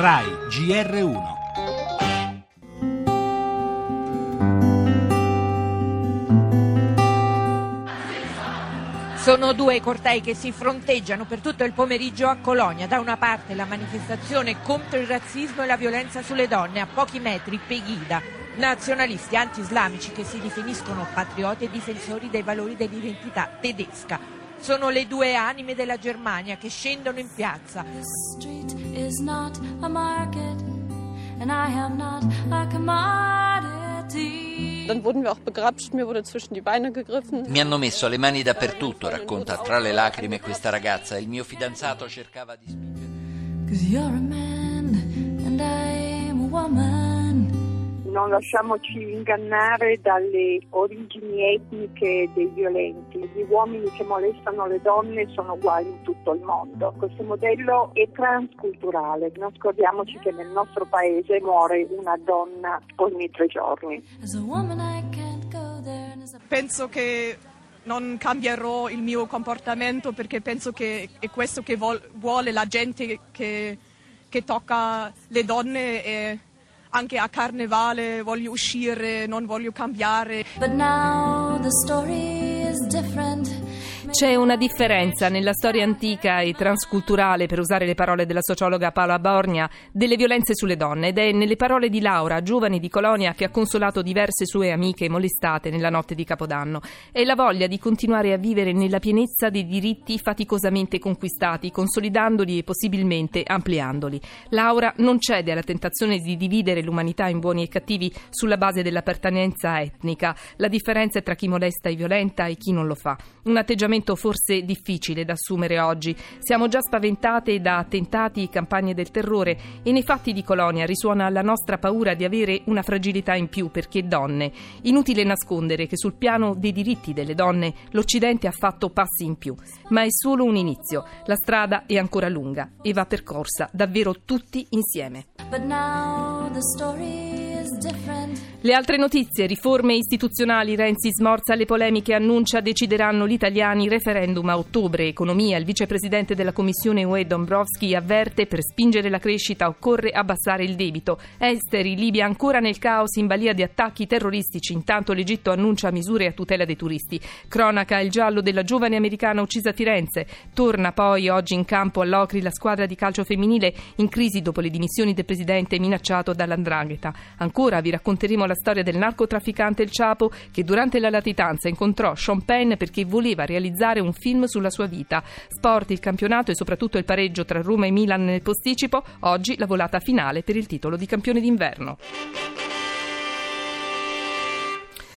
RAI GR1 Sono due i cortei che si fronteggiano per tutto il pomeriggio a Colonia. Da una parte la manifestazione contro il razzismo e la violenza sulle donne, a pochi metri Pegida. Nazionalisti anti-islamici che si definiscono patrioti e difensori dei valori dell'identità tedesca. Sono le due anime della Germania che scendono in piazza. The street is not a market, and I am not a commodity. Dann wurden wir auch begrapscht, mir wurde zwischen die Beine gegriffen. Mi hanno messo le mani dappertutto, racconta tra le lacrime questa ragazza. Il mio fidanzato cercava di spingere. Non lasciamoci ingannare dalle origini etniche dei violenti. Gli uomini che molestano le donne sono uguali in tutto il mondo. Questo modello è transculturale. Non scordiamoci che nel nostro paese muore una donna ogni tre giorni. Penso che non cambierò il mio comportamento perché penso che è questo che vuole la gente che, che tocca le donne e anche a carnevale voglio uscire, non voglio cambiare. But now the story is different. C'è una differenza nella storia antica e transculturale, per usare le parole della sociologa Paola Borgna, delle violenze sulle donne ed è nelle parole di Laura, giovane di Colonia che ha consolato diverse sue amiche molestate nella notte di Capodanno. È la voglia di continuare a vivere nella pienezza dei diritti faticosamente conquistati, consolidandoli e possibilmente ampliandoli. Laura non cede alla tentazione di dividere l'umanità in buoni e cattivi sulla base dell'appartenenza etnica. La differenza è tra chi molesta e violenta e chi non lo fa. Un atteggiamento forse difficile da assumere oggi. Siamo già spaventate da attentati campagne del terrore e nei fatti di Colonia risuona la nostra paura di avere una fragilità in più perché donne. Inutile nascondere che sul piano dei diritti delle donne l'Occidente ha fatto passi in più, ma è solo un inizio. La strada è ancora lunga e va percorsa davvero tutti insieme. But now the story. Le altre notizie, riforme istituzionali, Renzi smorza le polemiche, annuncia decideranno gli italiani, referendum a ottobre, economia, il vicepresidente della Commissione UE Dombrovski avverte per spingere la crescita occorre abbassare il debito. Esteri, Libia ancora nel caos in balia di attacchi terroristici, intanto l'Egitto annuncia misure a tutela dei turisti. Cronaca, il giallo della giovane americana uccisa a Firenze. Torna poi oggi in campo all'Ocri la squadra di calcio femminile in crisi dopo le dimissioni del presidente minacciato dall'Andrangheta. Ancora vi racconteremo la storia del narcotrafficante El Chapo che durante la latitanza incontrò Sean Penn perché voleva realizzare un film sulla sua vita. Sport, il campionato e soprattutto il pareggio tra Roma e Milan nel posticipo. Oggi la volata finale per il titolo di campione d'inverno.